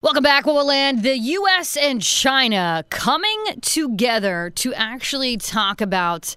Welcome back, WOWO Land. The U.S. and China coming together to actually talk about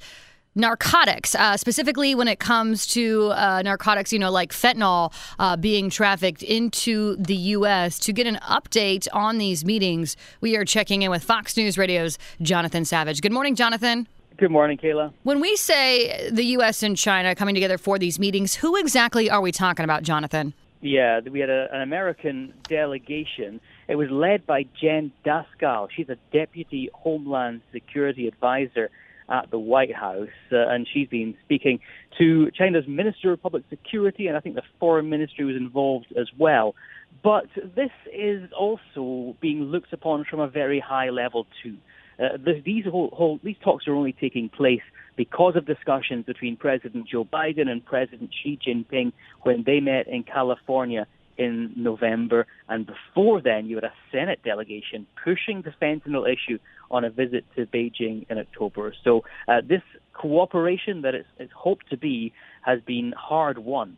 narcotics, uh, specifically when it comes to uh, narcotics, you know, like fentanyl uh, being trafficked into the U.S. To get an update on these meetings, we are checking in with Fox News Radio's Jonathan Savage. Good morning, Jonathan. Good morning, Kayla. When we say the U.S. and China coming together for these meetings, who exactly are we talking about, Jonathan? Yeah, we had a, an American delegation. It was led by Jen Daskal. She's a deputy Homeland Security advisor at the White House, uh, and she's been speaking to China's Minister of Public Security, and I think the Foreign Ministry was involved as well. But this is also being looked upon from a very high level too. Uh, the, these whole, whole, these talks are only taking place because of discussions between President Joe Biden and President Xi Jinping when they met in California in November. And before then, you had a Senate delegation pushing the fentanyl issue on a visit to Beijing in October. So uh, this cooperation that it's, it's hoped to be has been hard won.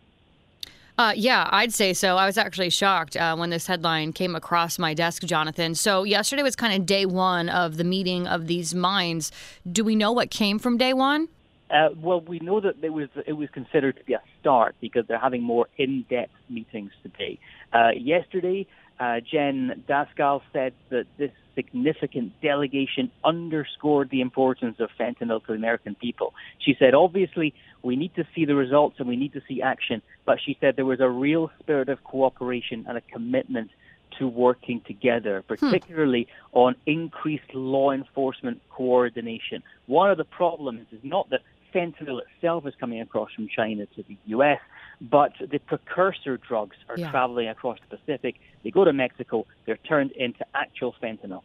Uh, yeah, I'd say so. I was actually shocked uh, when this headline came across my desk, Jonathan. So, yesterday was kind of day one of the meeting of these minds. Do we know what came from day one? Uh, well, we know that it was it was considered to be a start because they're having more in-depth meetings today. Uh, yesterday, uh, Jen Daskal said that this significant delegation underscored the importance of fentanyl to the American people. She said, obviously, we need to see the results and we need to see action, but she said there was a real spirit of cooperation and a commitment to working together, hmm. particularly hmm. on increased law enforcement coordination. One of the problems is not that fentanyl itself is coming across from China to the U.S., but the precursor drugs are yeah. traveling across the Pacific. They go to Mexico, they're turned into actual fentanyl.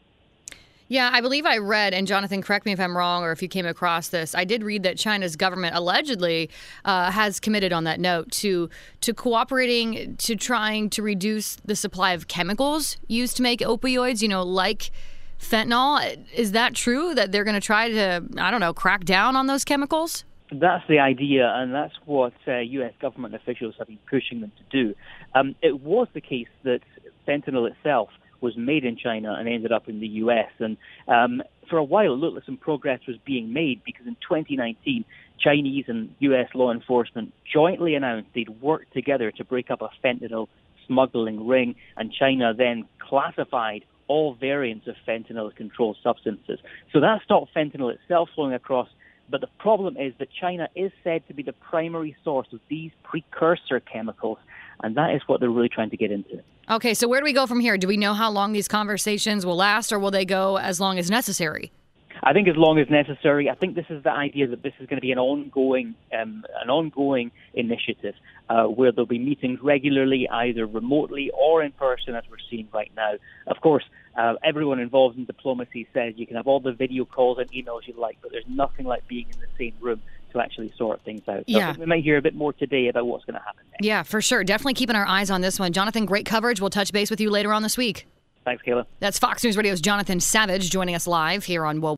Yeah, I believe I read, and Jonathan, correct me if I'm wrong or if you came across this. I did read that China's government allegedly uh, has committed on that note to to cooperating to trying to reduce the supply of chemicals used to make opioids. You know, like fentanyl. Is that true that they're going to try to I don't know crack down on those chemicals? That's the idea, and that's what uh, U.S. government officials have been pushing them to do. Um, it was the case that fentanyl itself was made in China and ended up in the U.S. And um, for a while, it looked like some progress was being made because in 2019, Chinese and U.S. law enforcement jointly announced they'd worked together to break up a fentanyl smuggling ring, and China then classified all variants of fentanyl controlled substances. So that stopped fentanyl itself flowing across but the problem is that China is said to be the primary source of these precursor chemicals, and that is what they're really trying to get into. Okay, so where do we go from here? Do we know how long these conversations will last, or will they go as long as necessary? I think as long as necessary. I think this is the idea that this is going to be an ongoing, um, an ongoing initiative uh, where there'll be meetings regularly, either remotely or in person, as we're seeing right now. Of course, uh, everyone involved in diplomacy says you can have all the video calls and emails you like, but there's nothing like being in the same room to actually sort things out. So yeah. we might hear a bit more today about what's going to happen next. Yeah, for sure. Definitely keeping our eyes on this one. Jonathan, great coverage. We'll touch base with you later on this week. Thanks, Kayla. That's Fox News Radio's Jonathan Savage joining us live here on Whoa.